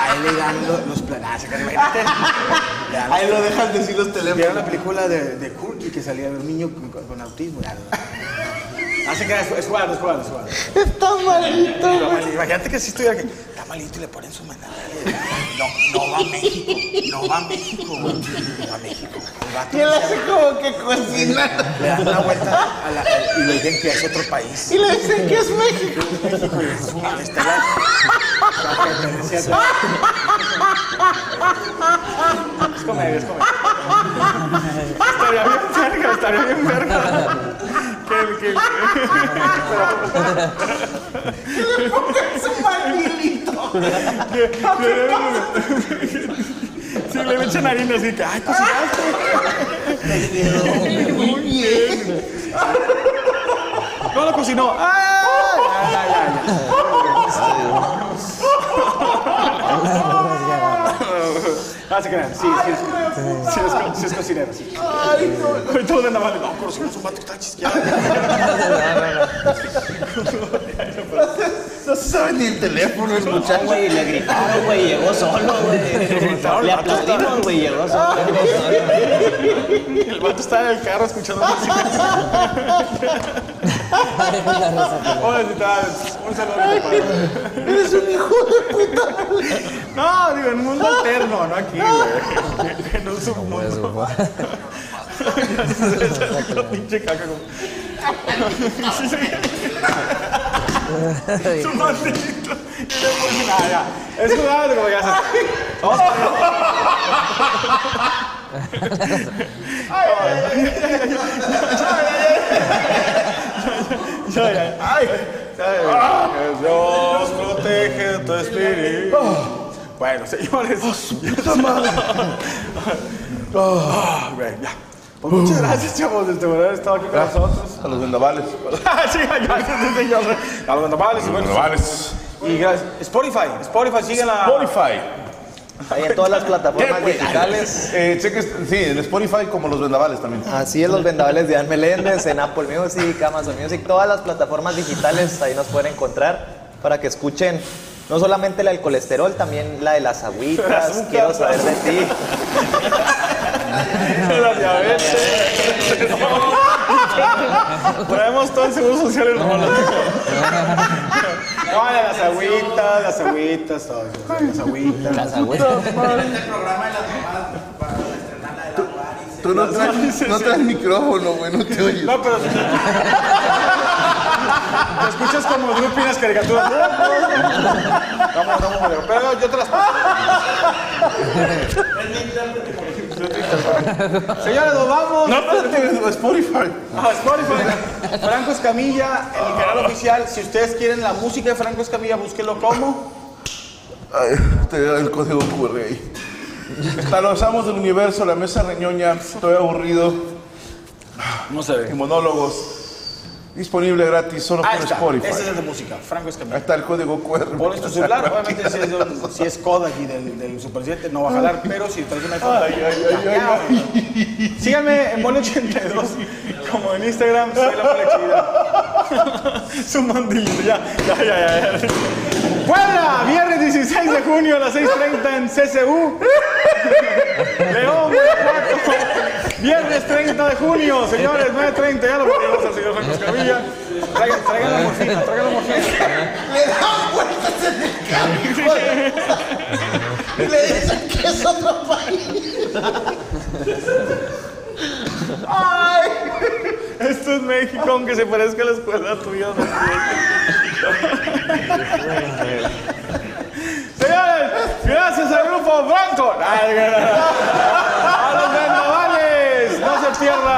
Ahí le dan los, los planas. Los- Ahí lo dejan decir los ¿Vieron teléfonos. la película de, de que salía un niño con autismo? Ya, Hace que es, es jugando, es jugando, es jugando. Está malito. Está malito. Imagínate que si estuviera que está malito y le ponen su manada. No, no va a México, no va a México, güey. no va a México. El vato Y él hace como que cocina. le dan una vuelta a la, y le dicen que es otro país. Y le dicen que es México. México y es una está la, la pertenencia de- Es comedia, es comedia. Estaría bien verga, estaría bien verga. Que, que, Es un manguilito. Sí, le echan harina así que, ay, cocinaste. Muy bien. No lo cocinó. Ya, ya, ya, ya. Ah, se crean. Sí, sí, sí. Sí, es, sí es cocinero, sí. Ay, no. Y todos de navaja, no, conocimos un vato que está chisqueado. No se sabe ni el teléfono, el muchacho. Güey, le gritaron, güey, llegó solo, güey. Le aplaudimos, güey, llegó solo. El vato estaba en el carro escuchando música. Hola, ¿qué tal? Un saludo. compadre. Eres un hijo de puta. No, digo, en un mundo alterno, no aquí, güey. En un submundo. La pinche caca como... Su maldito. Y después, nada, ya. Es jugado como ya se... Vamos Ya, ya. Ay, ya, que Dios protege tu espíritu. Bueno, señores. Ah, güey, ya. Pues muchas gracias, chavos, este, por haber estado aquí con nosotros. A los vendavales. Sí, gracias, sí, señor. A los vendavales y bueno. Vendavales. Y gracias. Spotify, Spotify, síguela. Spotify. Ahí en todas las plataformas digitales. Eh, cheques, sí, en Spotify como los vendavales también. Así es, los vendavales de Dan Meléndez, en Apple Music, Amazon Music, todas las plataformas digitales, ahí nos pueden encontrar para que escuchen no solamente la del colesterol, también la de las agüitas, quiero saber de ti. La diabetes. Traemos todo el seguro social en. No, de las agüitas, las agüitas, todo eso, las agüitas. Las agüitas. Tú no traes, no traes micrófono, güey, no te oyes. No, pero. Te escuchas como Drupi en las caricaturas. Vamos, vamos, vamos. Pero yo te las paso. Señores, nos vamos. No, espérate, Spotify. a Spotify. Franco Escamilla, en el canal oficial. Si ustedes quieren la música de Franco Escamilla, búsquenlo como. Ay, te da el código QR ahí. Está los amos del universo, la mesa reñoña, estoy aburrido. No se Y monólogos. Disponible gratis solo Ahí por está. Spotify. Ese es el de música, Franco Ahí Escamilla. está el código QR. Pones tu celular, obviamente si es, un- si es Kodak y del, del Super 7 no va a jalar, pero si traes un iPhone. Ay, ay, ay, ay, ay. Síganme en Mole82, como en Instagram, soy la. Su mandilito, ya, ya, ya, ya. ya. Puebla, viernes 16 de junio a las 6.30 en CCU. León, Guanajuato, viernes 30 de junio, señores, 9.30, ya lo ponemos al señor Franco Escamilla. Traigan, traigan la morfina, traigan la morfina. Le dan vueltas en el carro. Y le dicen que es otro país. Ay. Esto es México, aunque se parezca a la escuela tuya. ¿no? Señores, gracias al grupo Bronco.